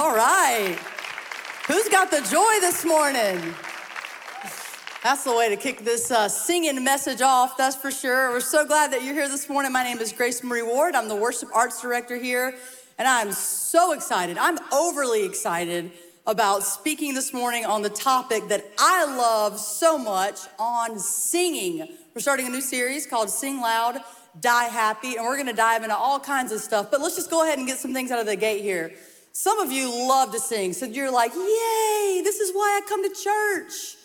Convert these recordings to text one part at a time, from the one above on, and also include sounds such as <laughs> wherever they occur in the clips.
All right. Who's got the joy this morning? That's the way to kick this uh, singing message off, that's for sure. We're so glad that you're here this morning. My name is Grace Marie Ward. I'm the worship arts director here, and I'm so excited. I'm overly excited about speaking this morning on the topic that I love so much on singing. We're starting a new series called Sing Loud, Die Happy, and we're gonna dive into all kinds of stuff. But let's just go ahead and get some things out of the gate here. Some of you love to sing, so you're like, yay, this is why I come to church.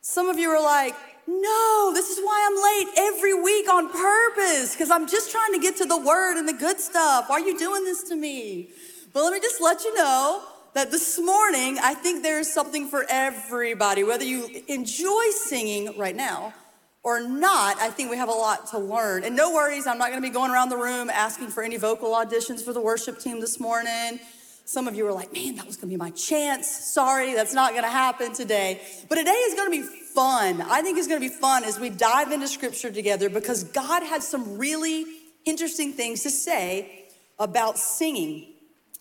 Some of you are like, no, this is why I'm late every week on purpose, because I'm just trying to get to the word and the good stuff. Why are you doing this to me? But let me just let you know that this morning, I think there's something for everybody. Whether you enjoy singing right now or not, I think we have a lot to learn. And no worries, I'm not gonna be going around the room asking for any vocal auditions for the worship team this morning. Some of you are like, man, that was gonna be my chance. Sorry, that's not gonna happen today. But today is gonna be fun. I think it's gonna be fun as we dive into scripture together because God has some really interesting things to say about singing.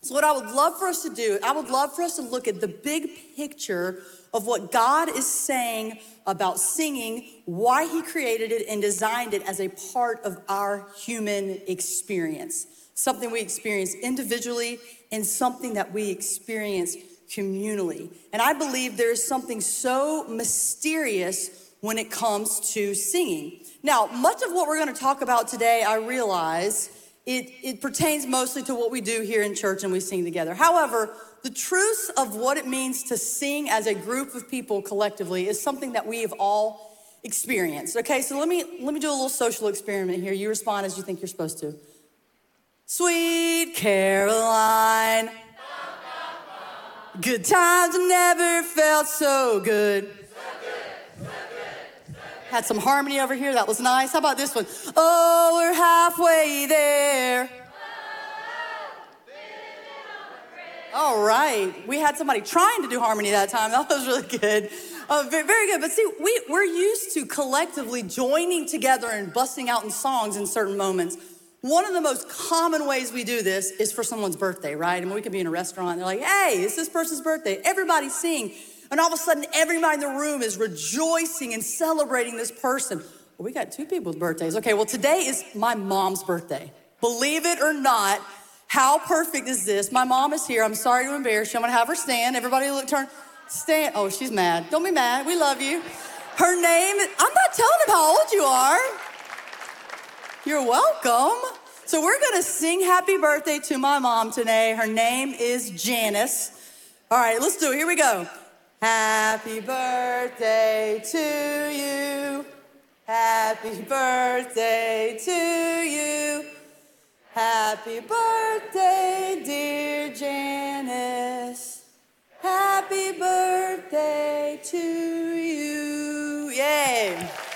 So, what I would love for us to do, I would love for us to look at the big picture of what God is saying about singing, why He created it and designed it as a part of our human experience. Something we experience individually and something that we experience communally. And I believe there is something so mysterious when it comes to singing. Now, much of what we're going to talk about today, I realize it, it pertains mostly to what we do here in church and we sing together. However, the truth of what it means to sing as a group of people collectively is something that we have all experienced. Okay, so let me let me do a little social experiment here. You respond as you think you're supposed to. Sweet Caroline. Good times never felt so good. Had some harmony over here. That was nice. How about this one? Oh, we're halfway there. All right. We had somebody trying to do harmony that time. That was really good. Uh, very, good. But see, we, we're used to collectively joining together and busting out in songs in certain moments. One of the most common ways we do this is for someone's birthday, right? I mean, we could be in a restaurant and they're like, hey, it's this person's birthday. Everybody's sing. And all of a sudden, everybody in the room is rejoicing and celebrating this person. Well, we got two people's birthdays. Okay, well, today is my mom's birthday. Believe it or not, how perfect is this? My mom is here. I'm sorry to embarrass you. I'm gonna have her stand. Everybody look, turn, stand. Oh, she's mad. Don't be mad. We love you. Her name, I'm not telling them how old you are. You're welcome. So we're gonna sing happy birthday to my mom today. Her name is Janice. All right, let's do it. Here we go. Happy birthday to you. Happy birthday to you. Happy birthday, dear Janice. Happy birthday to you. Yay.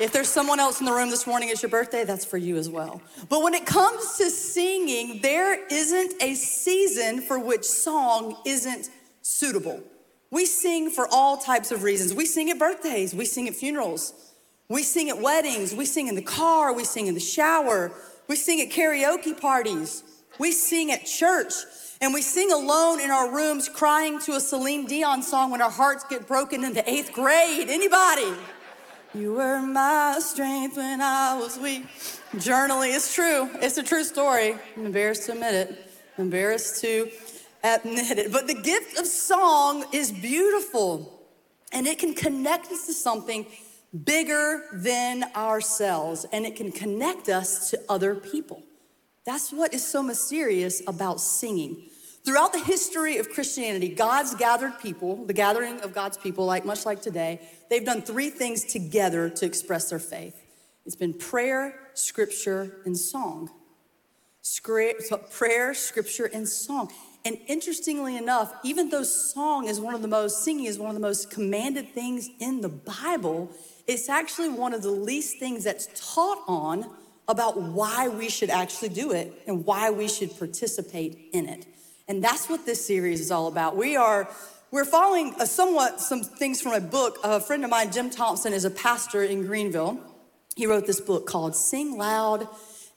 If there's someone else in the room this morning, it's your birthday, that's for you as well. But when it comes to singing, there isn't a season for which song isn't suitable. We sing for all types of reasons. We sing at birthdays, we sing at funerals, we sing at weddings, we sing in the car, we sing in the shower, we sing at karaoke parties, we sing at church. And we sing alone in our rooms crying to a Celine Dion song when our hearts get broken in the eighth grade. Anybody? You were my strength when I was weak. Journaling, it's true. It's a true story. I'm embarrassed to admit it. I'm embarrassed to admit it. But the gift of song is beautiful and it can connect us to something bigger than ourselves and it can connect us to other people. That's what is so mysterious about singing. Throughout the history of Christianity, God's gathered people, the gathering of God's people, like much like today, they've done three things together to express their faith. It's been prayer, scripture, and song. prayer, scripture, and song. And interestingly enough, even though song is one of the most, singing is one of the most commanded things in the Bible, it's actually one of the least things that's taught on about why we should actually do it and why we should participate in it. And that's what this series is all about. We are we're following a somewhat some things from a book. A friend of mine, Jim Thompson, is a pastor in Greenville. He wrote this book called Sing Loud,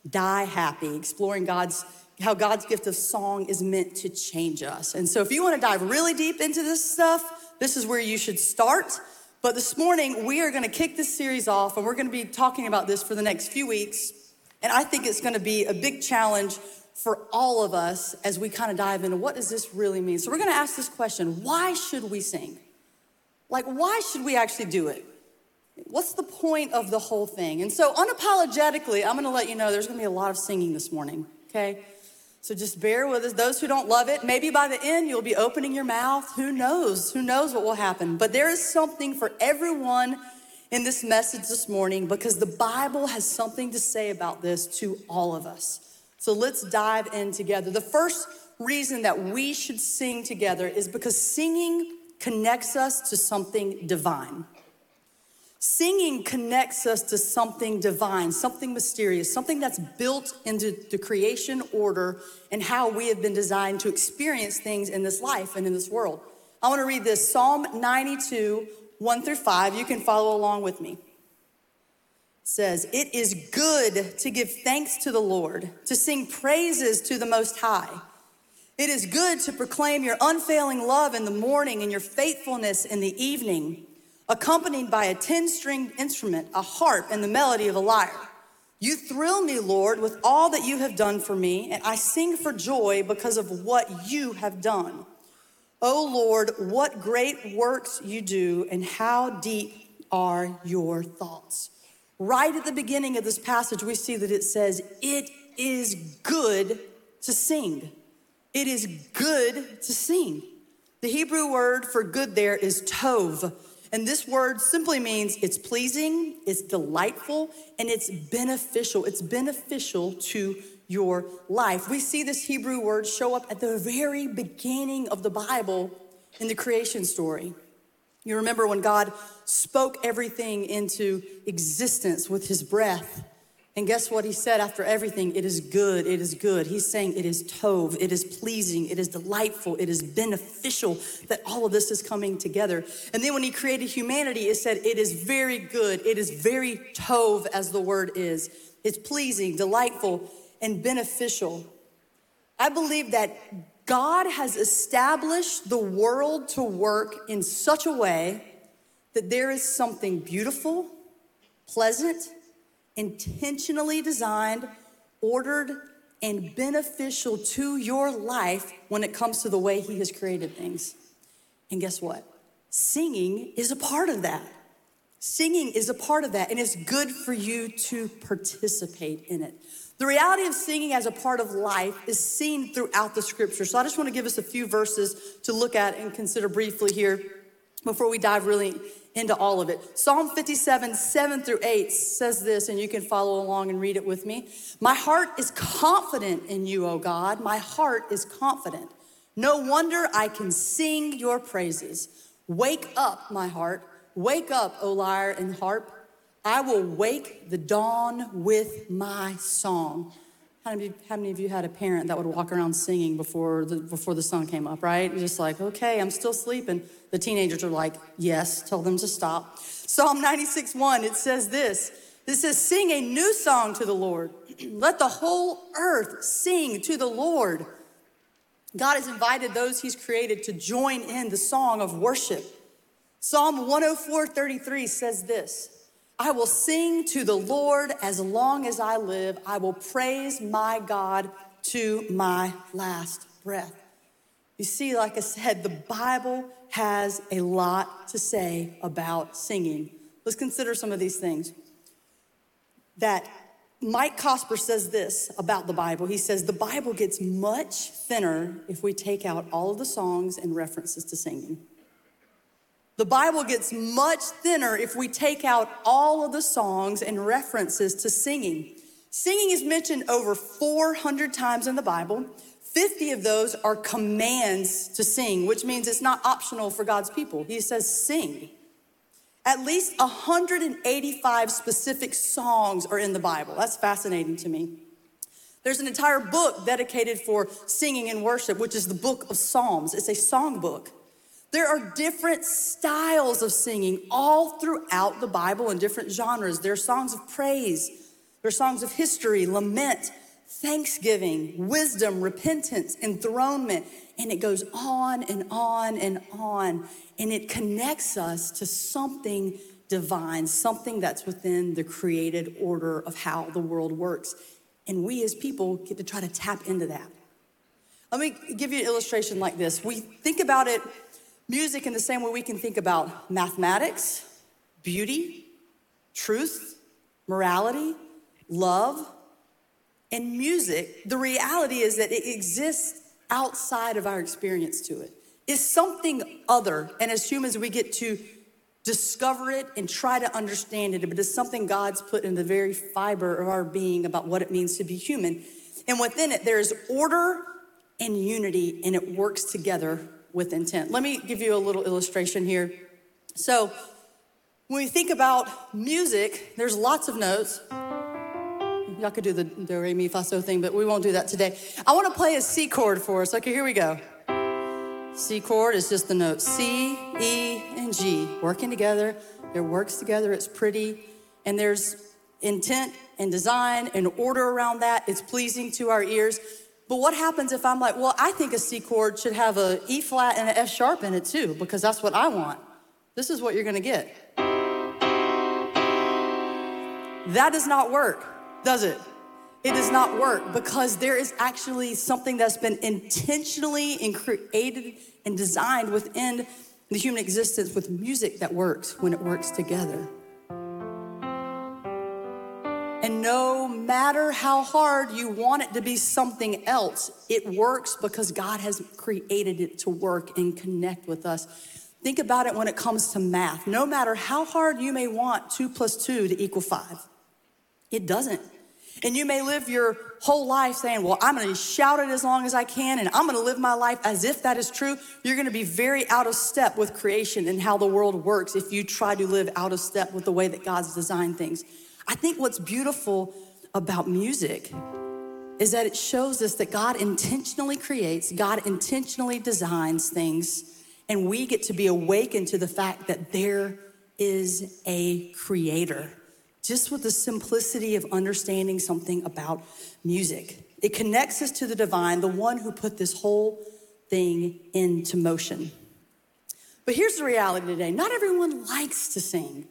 Die Happy, exploring God's how God's gift of song is meant to change us. And so, if you want to dive really deep into this stuff, this is where you should start. But this morning, we are going to kick this series off, and we're going to be talking about this for the next few weeks. And I think it's going to be a big challenge for all of us as we kind of dive into what does this really mean. So, we're going to ask this question why should we sing? Like, why should we actually do it? What's the point of the whole thing? And so, unapologetically, I'm going to let you know there's going to be a lot of singing this morning, okay? So just bear with us. Those who don't love it, maybe by the end you'll be opening your mouth. Who knows? Who knows what will happen? But there is something for everyone in this message this morning because the Bible has something to say about this to all of us. So let's dive in together. The first reason that we should sing together is because singing connects us to something divine. Singing connects us to something divine, something mysterious, something that's built into the creation order and how we have been designed to experience things in this life and in this world. I want to read this Psalm 92, 1 through 5. You can follow along with me. Says, It is good to give thanks to the Lord, to sing praises to the Most High. It is good to proclaim your unfailing love in the morning and your faithfulness in the evening accompanied by a 10 stringed instrument, a harp, and the melody of a lyre. You thrill me, Lord, with all that you have done for me, and I sing for joy because of what you have done. O Lord, what great works you do, and how deep are your thoughts. Right at the beginning of this passage, we see that it says, It is good to sing. It is good to sing. The Hebrew word for good there is tov and this word simply means it's pleasing, it's delightful, and it's beneficial. It's beneficial to your life. We see this Hebrew word show up at the very beginning of the Bible in the creation story. You remember when God spoke everything into existence with his breath. And guess what he said after everything? It is good, it is good. He's saying it is tov, it is pleasing, it is delightful, it is beneficial that all of this is coming together. And then when he created humanity, it said it is very good, it is very tov, as the word is. It's pleasing, delightful, and beneficial. I believe that God has established the world to work in such a way that there is something beautiful, pleasant, intentionally designed, ordered, and beneficial to your life when it comes to the way He has created things. And guess what? Singing is a part of that. Singing is a part of that, and it's good for you to participate in it. The reality of singing as a part of life is seen throughout the scripture. So I just want to give us a few verses to look at and consider briefly here before we dive really into all of it. Psalm 57, 7 through 8 says this, and you can follow along and read it with me. My heart is confident in you, O God. My heart is confident. No wonder I can sing your praises. Wake up, my heart. Wake up, O lyre and harp. I will wake the dawn with my song. How many, how many of you had a parent that would walk around singing before the, before the sun came up, right? You're just like, okay, I'm still sleeping. The teenagers are like, yes, tell them to stop. Psalm 96 1, it says this. It says, sing a new song to the Lord. <clears throat> Let the whole earth sing to the Lord. God has invited those he's created to join in the song of worship. Psalm 104 33 says this I will sing to the Lord as long as I live. I will praise my God to my last breath. You see, like I said, the Bible has a lot to say about singing. Let's consider some of these things. That Mike Cosper says this about the Bible. He says, The Bible gets much thinner if we take out all of the songs and references to singing. The Bible gets much thinner if we take out all of the songs and references to singing. Singing is mentioned over 400 times in the Bible. 50 of those are commands to sing, which means it's not optional for God's people. He says, sing. At least 185 specific songs are in the Bible. That's fascinating to me. There's an entire book dedicated for singing and worship, which is the book of Psalms. It's a song book. There are different styles of singing all throughout the Bible in different genres. There are songs of praise, there are songs of history, lament, thanksgiving, wisdom, repentance, enthronement. And it goes on and on and on. And it connects us to something divine, something that's within the created order of how the world works. And we as people get to try to tap into that. Let me give you an illustration like this. We think about it, music, in the same way we can think about mathematics, beauty, truth, morality, love, and music, the reality is that it exists outside of our experience to it. It's something other. And as humans, we get to discover it and try to understand it, but it's something God's put in the very fiber of our being about what it means to be human. And within it, there's order and unity, and it works together with intent. Let me give you a little illustration here. So, when we think about music, there's lots of notes. Y'all could do the do re mi fa so thing, but we won't do that today. I want to play a C chord for us. Okay, here we go. C chord is just the notes C, E, and G working together. It works together. It's pretty, and there's intent and design and order around that. It's pleasing to our ears. But what happens if I'm like, well, I think a C chord should have a E flat and an F sharp in it too, because that's what I want. This is what you're to get. That does not work, does it? It does not work because there is actually something that's been intentionally and created and designed within the human existence with music that works when it works together. And no matter how hard you want it to be something else, it works because God has created it to work and connect with us. Think about it when it comes to math. No matter how hard you may want two plus two to equal five, it doesn't. And you may live your whole life saying, Well, I'm gonna shout it as long as I can, and I'm gonna live my life as if that is true. You're gonna be very out of step with creation and how the world works if you try to live out of step with the way that God's designed things. I think what's beautiful about music is that it shows us that God intentionally creates, God intentionally designs things, and we get to be awakened to the fact that there is a creator just with the simplicity of understanding something about music. It connects us to the divine, the one who put this whole thing into motion. But here's the reality today not everyone likes to sing.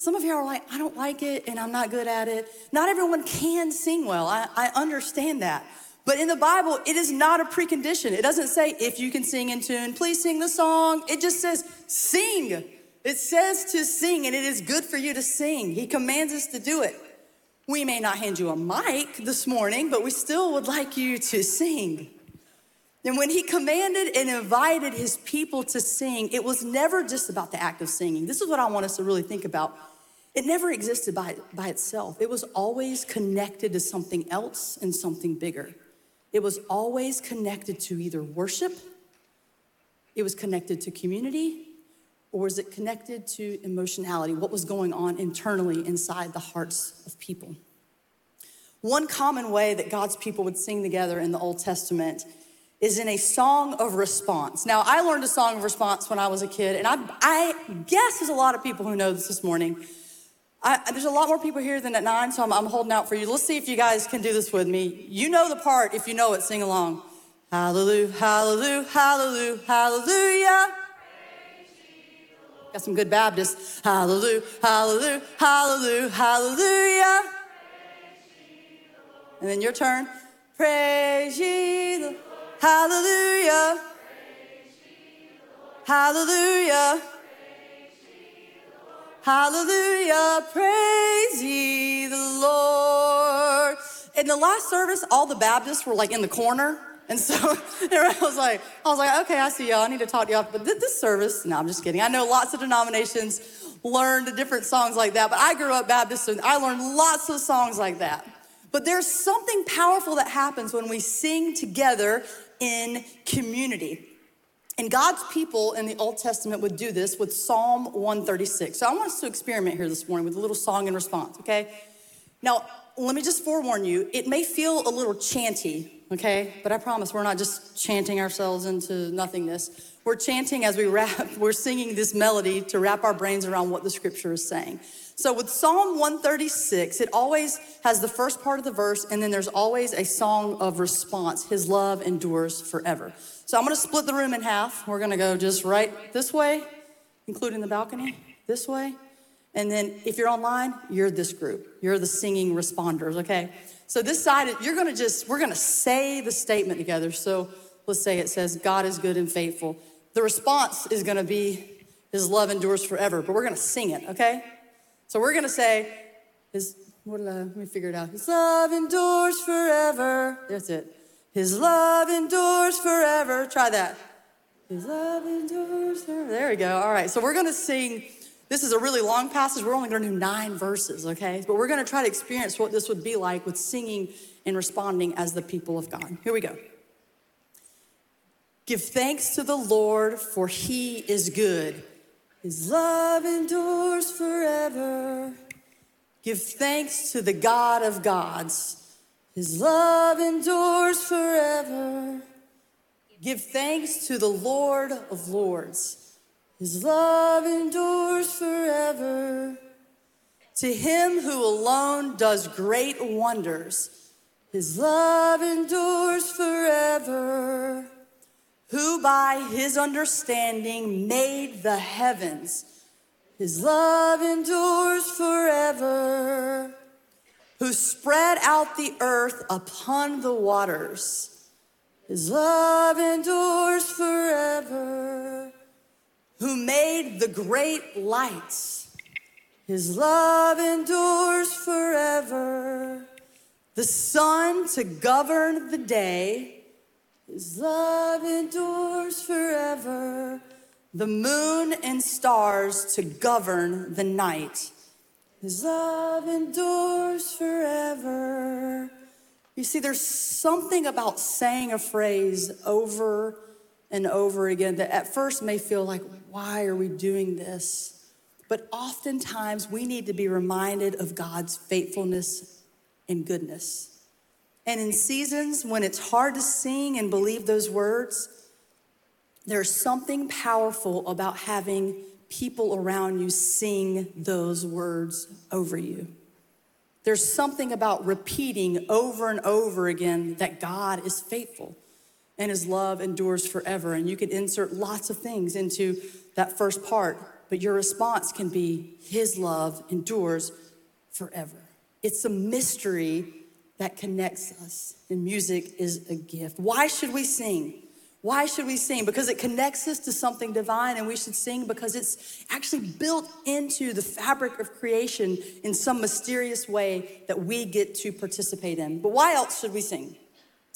Some of you are like, I don't like it and I'm not good at it. Not everyone can sing well. I, I understand that. But in the Bible, it is not a precondition. It doesn't say, if you can sing in tune, please sing the song. It just says, sing. It says to sing, and it is good for you to sing. He commands us to do it. We may not hand you a mic this morning, but we still would like you to sing. And when he commanded and invited his people to sing, it was never just about the act of singing. This is what I want us to really think about. It never existed by, by itself, it was always connected to something else and something bigger. It was always connected to either worship, it was connected to community, or was it connected to emotionality? What was going on internally inside the hearts of people? One common way that God's people would sing together in the Old Testament is in a song of response. Now, I learned a song of response when I was a kid, and I, I guess there's a lot of people who know this this morning. I, there's a lot more people here than at nine, so I'm, I'm holding out for you. Let's see if you guys can do this with me. You know the part. If you know it, sing along. Hallelujah, hallelujah, hallelujah, hallelujah. Got some good Baptists. Hallelujah, hallelujah, hallelujah, hallelujah. And then your turn. Praise ye the Hallelujah. Hallelujah. Hallelujah. Praise ye the Lord. In the last service, all the Baptists were like in the corner and so <laughs> I was like, I was like, okay, I see y'all. I need to talk to y'all. But this service, no, I'm just kidding. I know lots of denominations learned different songs like that, but I grew up Baptist and I learned lots of songs like that. But there's something powerful that happens when we sing together in community. And God's people in the Old Testament would do this with Psalm 136. So I want us to experiment here this morning with a little song and response, okay? Now, let me just forewarn you, it may feel a little chanty okay? But I promise we're not just chanting ourselves into nothingness. We're chanting as we rap, <laughs> we're singing this melody to wrap our brains around what the scripture is saying. So with Psalm 136, it always has the first part of the verse, and then there's always a song of response. His love endures forever. So I'm gonna split the room in half. We're gonna go just right this way, including the balcony, this way. And then if you're online, you're this group. You're the singing responders, okay? So this side, you're gonna just, we're gonna say the statement together. So let's say it says, God is good and faithful. The response is gonna be, His love endures forever, but we're gonna sing it, okay? So we're gonna say, His, what I, let me figure it out. His love endures forever. That's it. His love endures forever. Try that. His love endures forever. There we go. All right, so we're gonna sing. This is a really long passage. We're only gonna do nine verses, okay? But we're gonna try to experience what this would be like with singing and responding as the people of God. Here we go. Give thanks to the Lord, for he is good. His love endures forever. Give thanks to the God of gods. His love endures forever. Give thanks to the Lord of lords. His love endures forever. To him who alone does great wonders, his love endures forever who by his understanding made the heavens. His love endures forever. Who spread out the earth upon the waters. His love endures forever. Who made the great lights. His love endures forever. The sun to govern the day his love endures forever. The moon and stars to govern the night. His love endures forever. You see, there's something about saying a phrase over and over again that at first may feel like, why are we doing this? But oftentimes we need to be reminded of God's faithfulness and goodness. And in seasons when it's hard to sing and believe those words, there's something powerful about having people around you sing those words over you. There's something about repeating over and over again that God is faithful and his love endures forever. And you could insert lots of things into that first part, but your response can be his love endures forever. It's a mystery that connects us, and music is a gift. Why should we sing? Why should we sing? Because it connects us to something divine, and we should sing because it's actually built into the fabric of creation in some mysterious way that we get to participate in. But why else should we sing?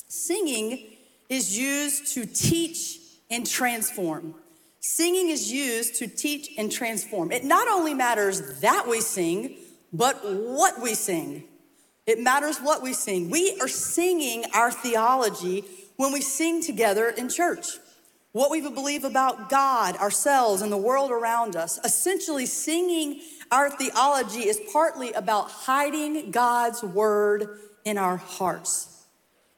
Singing is used to teach and transform. Singing is used to teach and transform. It not only matters that we sing, but what we sing. It matters what we sing. We are singing our theology when we sing together in church. What we believe about God, ourselves, and the world around us. Essentially, singing our theology is partly about hiding God's word in our hearts.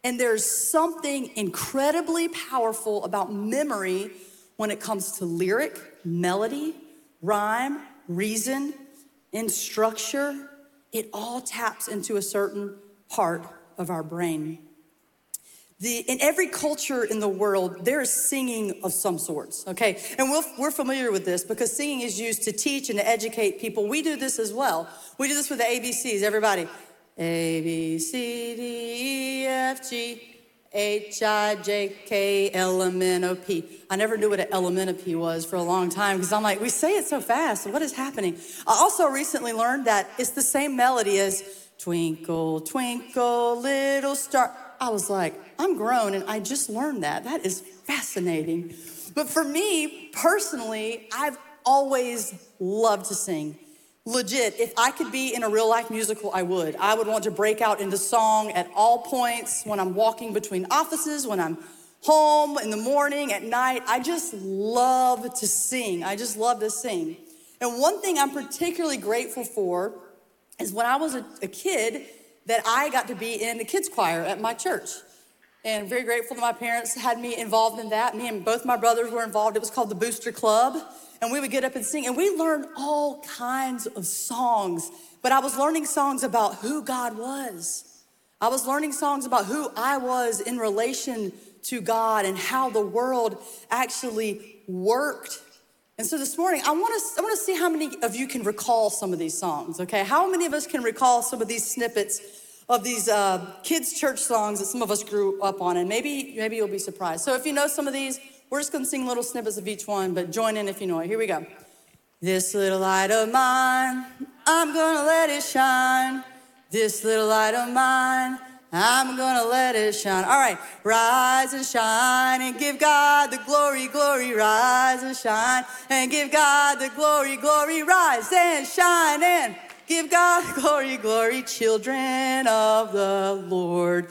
And there's something incredibly powerful about memory when it comes to lyric, melody, rhyme, reason, and structure it all taps into a certain part of our brain. The, in every culture in the world, there is singing of some sorts, okay? And we we are familiar with this because singing is used to teach and to educate people. We do this as well. We do this with the ABCs, everybody. A, B, C, D, E, F, G, H I J K L M N O P. I never knew what an L M N O P was for a long time because I'm like, we say it so fast. What is happening? I also recently learned that it's the same melody as Twinkle, Twinkle, Little Star. I was like, I'm grown and I just learned that. That is fascinating. But for me personally, I've always loved to sing legit, if I could be in a real life musical, I would. I would want to break out into song at all points when I'm walking between offices, when I'm home in the morning, at night. I just love to sing. I just love to sing. And one thing I'm particularly grateful for is when I was a, a kid that I got to be in the kids choir at my church. And very grateful that my parents had me involved in that. Me and both my brothers were involved. It was called the Booster Club, and we would get up and sing, and we learned all kinds of songs. But I was learning songs about who God was. I was learning songs about who I was in relation to God and how the world actually worked. And so this morning, I want to I want to see how many of you can recall some of these songs. Okay, how many of us can recall some of these snippets of these uh, kids' church songs that some of us grew up on? And maybe maybe you'll be surprised. So if you know some of these, we're just to sing little snippets of each one, but join in if you know it. Here we go. This little light of mine, I'm gonna let it shine. This little light of mine, I'm gonna let it shine. All right, rise and shine and give God the glory, glory, rise and shine and give God the glory, glory, rise and shine and give God glory, glory, children of the Lord.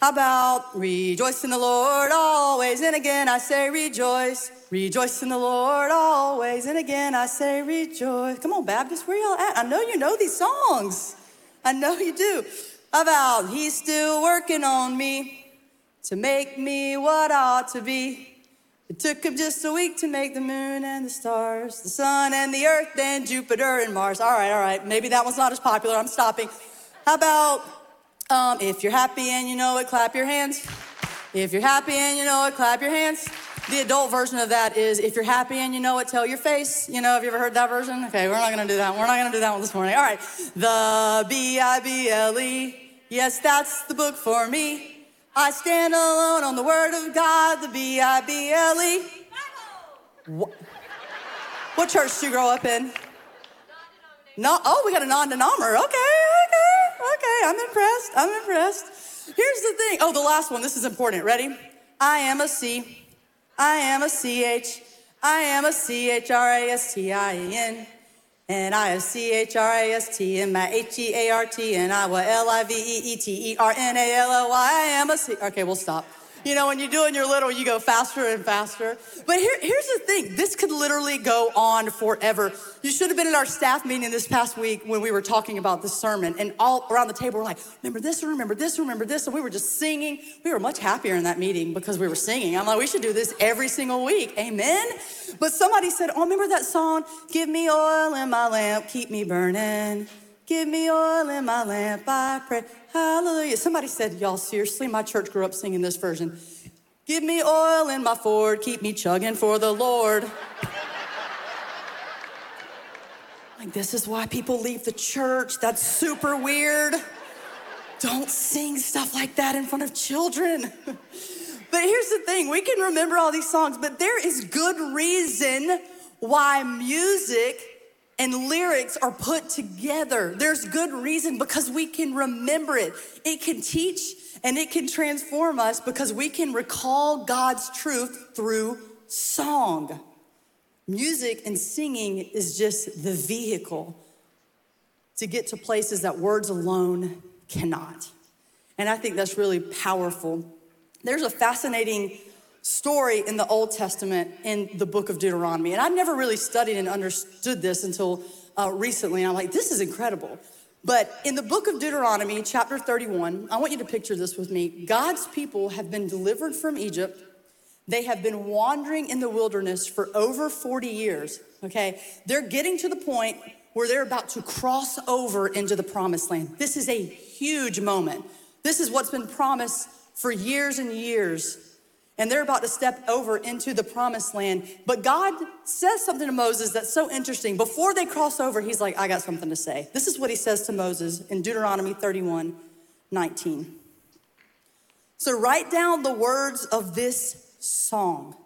How about rejoice in the Lord always? And again I say rejoice. Rejoice in the Lord always. And again I say rejoice. Come on, Baptist, where y'all at? I know you know these songs. I know you do. About he's still working on me to make me what I ought to be. It took him just a week to make the moon and the stars, the sun and the earth, and Jupiter and Mars. All right, all right. Maybe that one's not as popular. I'm stopping. How about um, if you're happy and you know it, clap your hands. If you're happy and you know it, clap your hands. The adult version of that is if you're happy and you know it, tell your face. You know, have you ever heard that version? Okay, we're not gonna do that. We're not gonna do that one this morning. All right. The B I B L E. Yes, that's the book for me. I stand alone on the word of God, the B I B L E. What, church did you grow up in? No, oh, we got a non-denominator. Okay, okay, okay. I'm impressed. I'm impressed. Here's the thing. Oh, the last one. This is important. Ready? I am a C. I am a C H. I am a C-H-R-A-S-T-I-E-N. And I have C-H-R-A-S-T in my H-E-A-R-T and I will L-I-V-E-E-T-E-R-N-A-L-O-Y. I am a C. Okay, we'll stop. You know, when you're doing your little, you go faster and faster. But here, here's the thing this could literally go on forever. You should have been at our staff meeting this past week when we were talking about this sermon, and all around the table, we're like, remember this, remember this, remember this. And we were just singing. We were much happier in that meeting because we were singing. I'm like, we should do this every single week. Amen. But somebody said, oh, remember that song? Give me oil in my lamp, keep me burning. Give me oil in my lamp, I pray. Hallelujah. Somebody said, Y'all, seriously, my church grew up singing this version. Give me oil in my Ford, keep me chugging for the Lord. <laughs> like, this is why people leave the church. That's super weird. Don't sing stuff like that in front of children. <laughs> but here's the thing we can remember all these songs, but there is good reason why music and lyrics are put together. There's good reason because we can remember it. It can teach and it can transform us because we can recall God's truth through song. Music and singing is just the vehicle to get to places that words alone cannot. And I think that's really powerful. There's a fascinating story in the Old Testament in the book of Deuteronomy. And I've never really studied and understood this until uh, recently. And I'm like, this is incredible. But in the book of Deuteronomy, chapter 31, I want you to picture this with me. God's people have been delivered from Egypt. They have been wandering in the wilderness for over 40 years, okay? They're getting to the point where they're about to cross over into the promised land. This is a huge moment. This is what's been promised for years and years and they're about to step over into the promised land. But God says something to Moses that's so interesting. Before they cross over, he's like, I got something to say. This is what he says to Moses in Deuteronomy 31 19. So write down the words of this song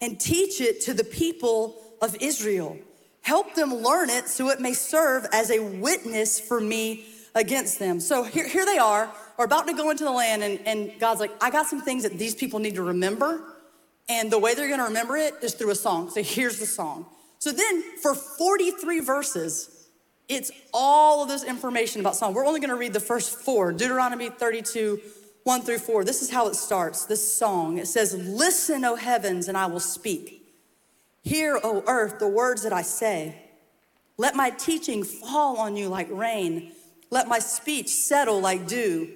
and teach it to the people of Israel. Help them learn it so it may serve as a witness for me against them. So here, here they are are about to go into the land, and, and God's like, I got some things that these people need to remember. And the way they're gonna remember it is through a song. So here's the song. So then for 43 verses, it's all of this information about song. We're only gonna read the first four Deuteronomy 32, 1 through 4. This is how it starts this song. It says, Listen, O heavens, and I will speak. Hear, O earth, the words that I say. Let my teaching fall on you like rain. Let my speech settle like dew.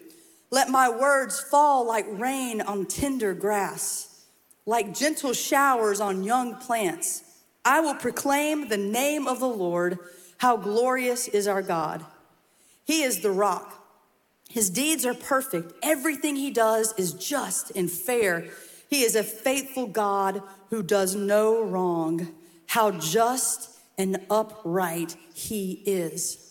Let my words fall like rain on tender grass, like gentle showers on young plants. I will proclaim the name of the Lord. How glorious is our God! He is the rock. His deeds are perfect. Everything he does is just and fair. He is a faithful God who does no wrong. How just and upright he is.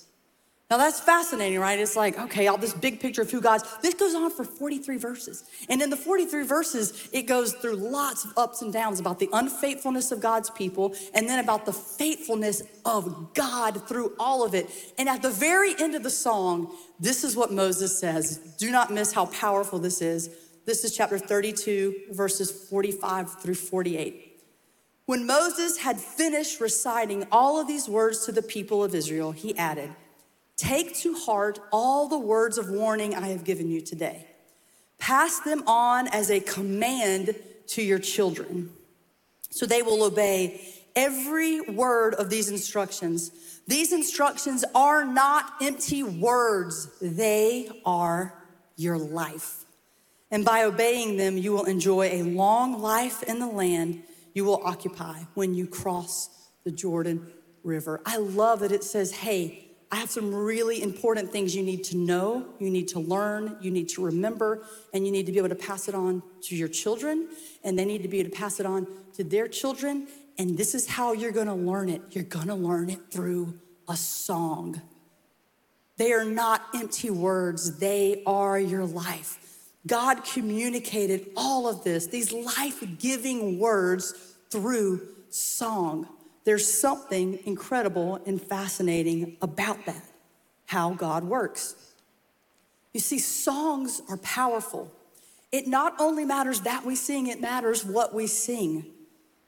Now that's fascinating, right? It's like, okay, all this big picture of who God's. This goes on for 43 verses. And in the 43 verses, it goes through lots of ups and downs about the unfaithfulness of God's people and then about the faithfulness of God through all of it. And at the very end of the song, this is what Moses says. Do not miss how powerful this is. This is chapter 32, verses 45 through 48. When Moses had finished reciting all of these words to the people of Israel, he added, Take to heart all the words of warning I have given you today. Pass them on as a command to your children, so they will obey every word of these instructions. These instructions are not empty words, they are your life. And by obeying them, you will enjoy a long life in the land you will occupy when you cross the Jordan River. I love that it says, hey, I have some really important things you need to know, you need to learn, you need to remember, and you need to be able to pass it on to your children, and they need to be able to pass it on to their children. And this is how you're gonna learn it. You're gonna learn it through a song. They are not empty words, they are your life. God communicated all of this, these life giving words, through song. There's something incredible and fascinating about that, how God works. You see, songs are powerful. It not only matters that we sing, it matters what we sing.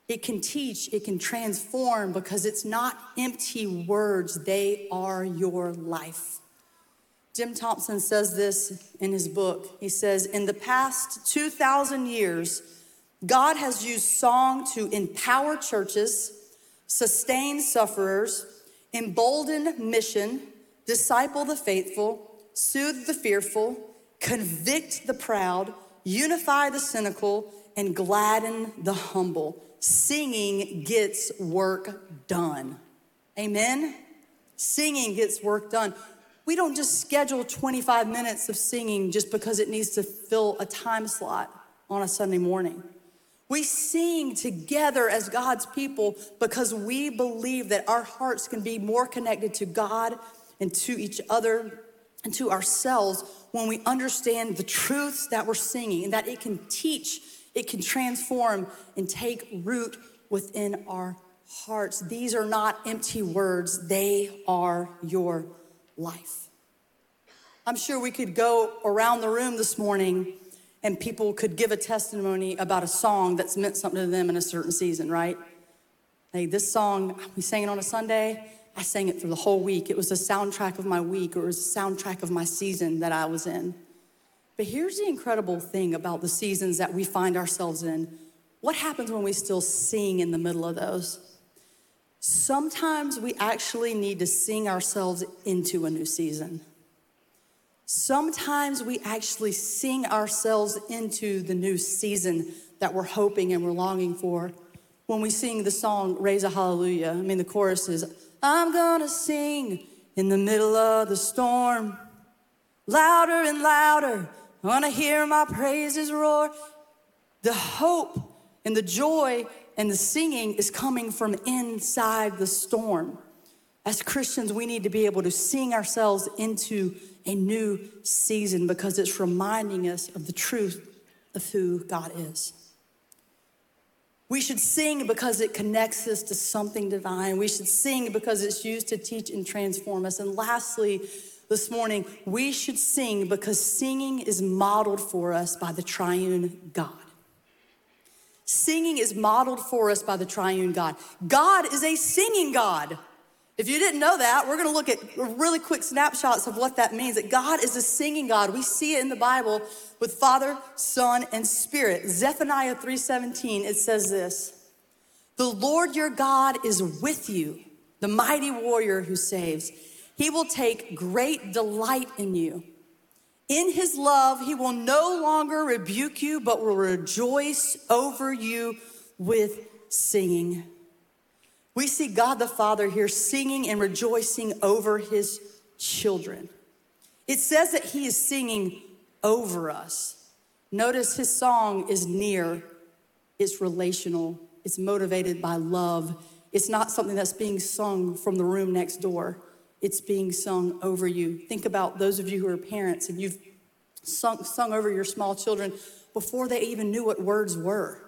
It can teach, it can transform because it's not empty words, they are your life. Jim Thompson says this in his book. He says, In the past 2,000 years, God has used song to empower churches sustain sufferers, embolden mission, disciple the faithful, soothe the fearful, convict the proud, unify the cynical, and gladden the humble. Singing gets work done. Amen? Singing gets work done. We don't just schedule 25 minutes of singing just because it needs to fill a time slot on a Sunday morning. We sing together as God's people because we believe that our hearts can be more connected to God and to each other and to ourselves when we understand the truths that we're singing and that it can teach, it can transform and take root within our hearts. These are not empty words, they are your life. I'm sure we could go around the room this morning and people could give a testimony about a song that's meant something to them in a certain season, right? Hey, this song, we sang it on a Sunday. I sang it through the whole week. It was the soundtrack of my week, or it was the soundtrack of my season that I was in. But here's the incredible thing about the seasons that we find ourselves in. What happens when we still sing in the middle of those? Sometimes we actually need to sing ourselves into a new season. Sometimes we actually sing ourselves into the new season that we're hoping and we're longing for. When we sing the song, Raise a Hallelujah, I mean, the chorus is, I'm gonna sing in the middle of the storm, louder and louder. I wanna hear my praises roar. The hope and the joy and the singing is coming from inside the storm. As Christians, we need to be able to sing ourselves into a new season because it's reminding us of the truth of who God is. We should sing because it connects us to something divine. We should sing because it's used to teach and transform us. And lastly, this morning, we should sing because singing is modeled for us by the triune God. Singing is modeled for us by the triune God. God is a singing God. If you didn't know that, we're going to look at really quick snapshots of what that means. That God is a singing God. We see it in the Bible with Father, Son, and Spirit. Zephaniah 3:17 it says this. The Lord your God is with you, the mighty warrior who saves. He will take great delight in you. In his love, he will no longer rebuke you, but will rejoice over you with singing. We see God the Father here singing and rejoicing over his children. It says that he is singing over us. Notice his song is near, it's relational, it's motivated by love. It's not something that's being sung from the room next door it's being sung over you. Think about those of you who are parents and you've sung, sung over your small children before they even knew what words were.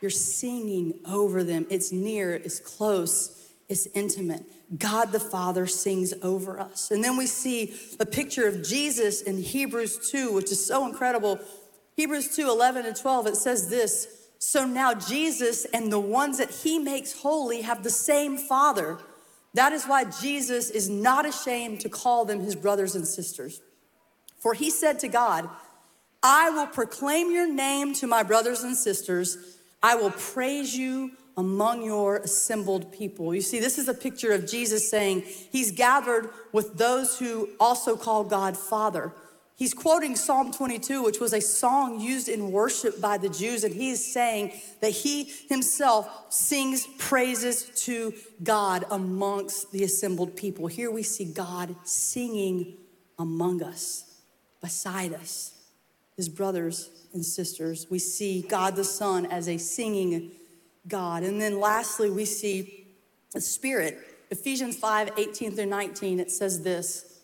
You're singing over them. It's near, it's close, it's intimate. God the Father sings over us. And then we see a picture of Jesus in Hebrews 2, which is so incredible. Hebrews 2 11 and 12, it says this So now Jesus and the ones that he makes holy have the same Father. That is why Jesus is not ashamed to call them his brothers and sisters. For he said to God, I will proclaim your name to my brothers and sisters. I will praise you among your assembled people. You see, this is a picture of Jesus saying he's gathered with those who also call God Father. He's quoting Psalm 22, which was a song used in worship by the Jews, and he is saying that he himself sings praises to God amongst the assembled people. Here we see God singing among us, beside us, his brothers and sisters. We see God the Son as a singing God. And then lastly, we see the Spirit. Ephesians 5 18 through 19, it says this.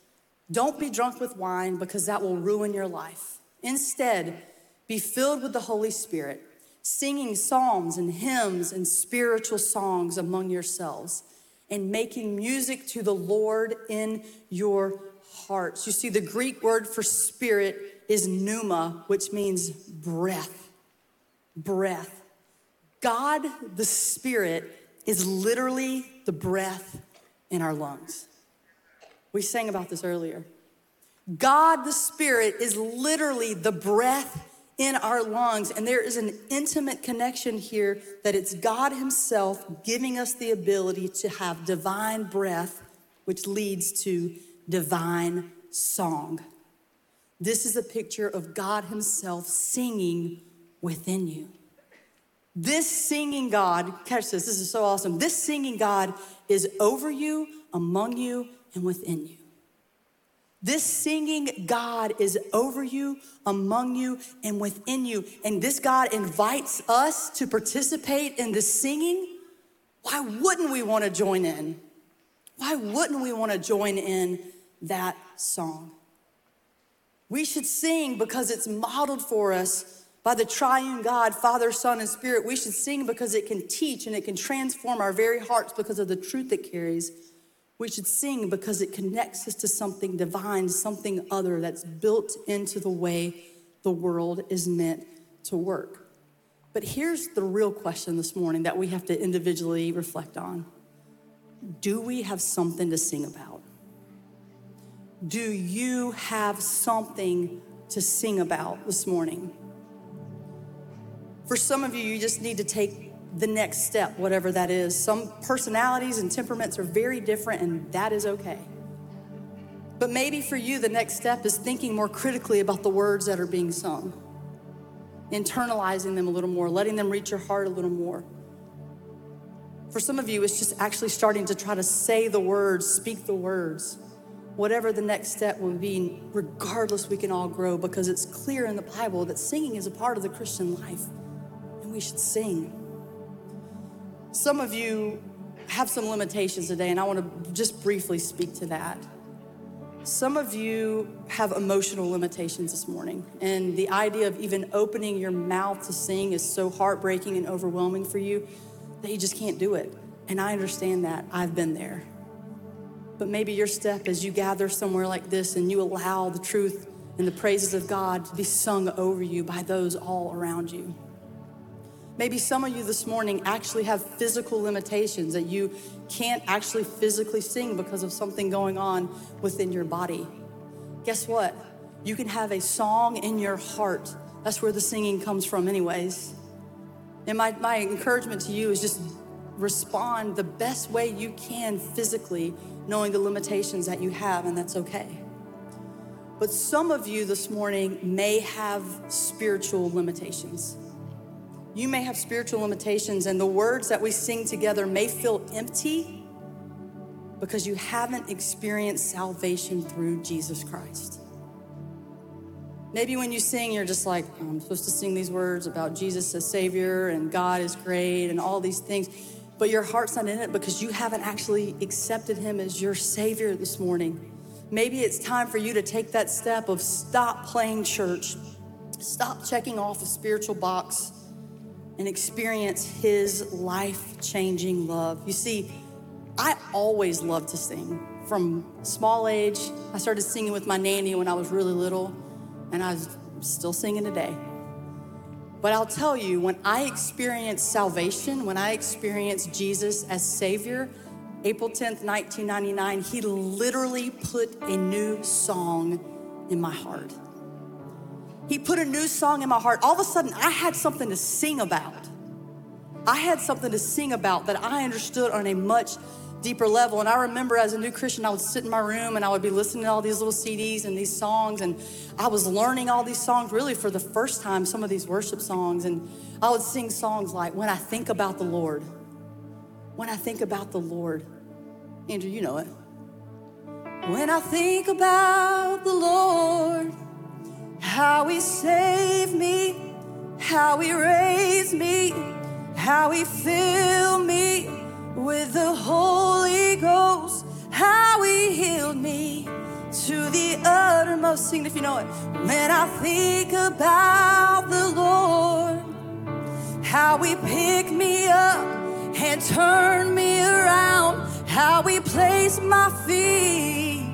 Don't be drunk with wine because that will ruin your life. Instead, be filled with the Holy Spirit, singing psalms and hymns and spiritual songs among yourselves, and making music to the Lord in your hearts. You see, the Greek word for spirit is pneuma, which means breath. Breath. God, the Spirit, is literally the breath in our lungs. We sang about this earlier. God the Spirit is literally the breath in our lungs, and there is an intimate connection here that it's God Himself giving us the ability to have divine breath, which leads to divine song. This is a picture of God Himself singing within you. This singing God, catch this, this is so awesome. This singing God is over you, among you, and within you. This singing God is over you, among you, and within you. And this God invites us to participate in the singing. Why wouldn't we want to join in? Why wouldn't we want to join in that song? We should sing because it's modeled for us by the triune God, Father, Son, and Spirit. We should sing because it can teach and it can transform our very hearts because of the truth it carries. We should sing because it connects us to something divine, something other that's built into the way the world is meant to work. But here's the real question this morning that we have to individually reflect on Do we have something to sing about? Do you have something to sing about this morning? For some of you, you just need to take the next step, whatever that is. Some personalities and temperaments are very different, and that is okay. But maybe for you, the next step is thinking more critically about the words that are being sung, internalizing them a little more, letting them reach your heart a little more. For some of you, it's just actually starting to try to say the words, speak the words. Whatever the next step will be, regardless, we can all grow because it's clear in the Bible that singing is a part of the Christian life and we should sing. Some of you have some limitations today, and I want to just briefly speak to that. Some of you have emotional limitations this morning, and the idea of even opening your mouth to sing is so heartbreaking and overwhelming for you that you just can't do it. And I understand that. I've been there. But maybe your step as you gather somewhere like this and you allow the truth and the praises of God to be sung over you by those all around you. Maybe some of you this morning actually have physical limitations that you can't actually physically sing because of something going on within your body. Guess what? You can have a song in your heart. That's where the singing comes from, anyways. And my, my encouragement to you is just respond the best way you can physically, knowing the limitations that you have, and that's okay. But some of you this morning may have spiritual limitations. You may have spiritual limitations, and the words that we sing together may feel empty because you haven't experienced salvation through Jesus Christ. Maybe when you sing, you're just like, oh, I'm supposed to sing these words about Jesus as Savior and God is great and all these things, but your heart's not in it because you haven't actually accepted Him as your Savior this morning. Maybe it's time for you to take that step of stop playing church, stop checking off a spiritual box, and experience His life changing love. You see, I always loved to sing. From small age, I started singing with my nanny when I was really little and I'm still singing today. But I'll tell you, when I experienced salvation, when I experienced Jesus as Savior, April 10th, 1999, He literally put a new song in my heart. He put a new song in my heart. All of a sudden, I had something to sing about. I had something to sing about that I understood on a much deeper level. And I remember as a new Christian, I would sit in my room and I would be listening to all these little CDs and these songs. And I was learning all these songs really for the first time, some of these worship songs. And I would sing songs like, When I Think About the Lord. When I Think About the Lord. Andrew, you know it. When I think about the Lord, how he saved me, how he raised me, how he filled me with the Holy Ghost, how He healed me to the uttermost. Sing if you know it. When I think about the Lord, how He picked me up and turned me around, how He placed my feet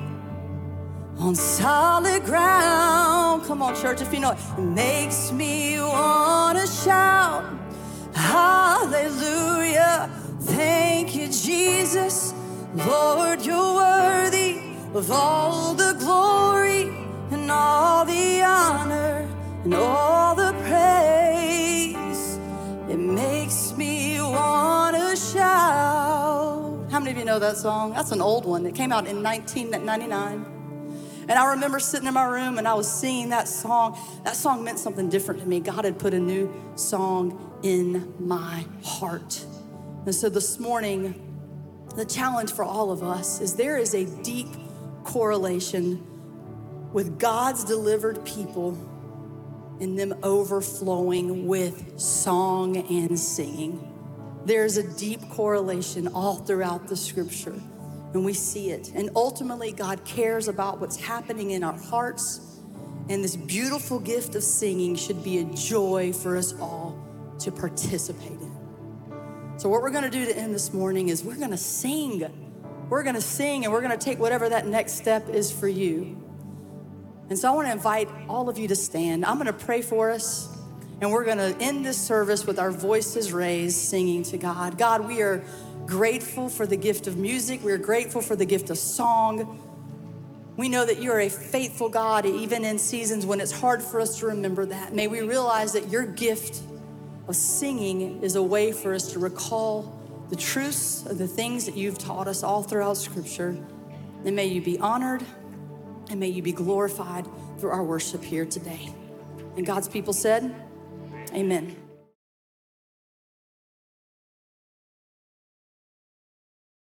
on solid ground. Come on, church, if you know it, it makes me want to shout, Hallelujah. Jesus. Lord, you're worthy of all the glory and all the honor and all the praise. It makes me want to shout. How many of you know that song? That's an old one. It came out in 1999. And I remember sitting in my room and I was singing that song. That song meant something different to me. God had put a new song in my heart. And so this morning, the challenge for all of us is there is a deep correlation with God's delivered people and them overflowing with song and singing. There's a deep correlation all throughout the scripture, and we see it. And ultimately, God cares about what's happening in our hearts, and this beautiful gift of singing should be a joy for us all to participate in. So, what we're gonna do to end this morning is we're gonna sing. We're gonna sing and we're gonna take whatever that next step is for you. And so, I wanna invite all of you to stand. I'm gonna pray for us, and we're gonna end this service with our voices raised, singing to God. God, we are grateful for the gift of music, we are grateful for the gift of song. We know that you're a faithful God, even in seasons when it's hard for us to remember that. May we realize that your gift singing is a way for us to recall the truths of the things that you've taught us all throughout Scripture. And may you be honored and may you be glorified through our worship here today. And God's people said, Amen.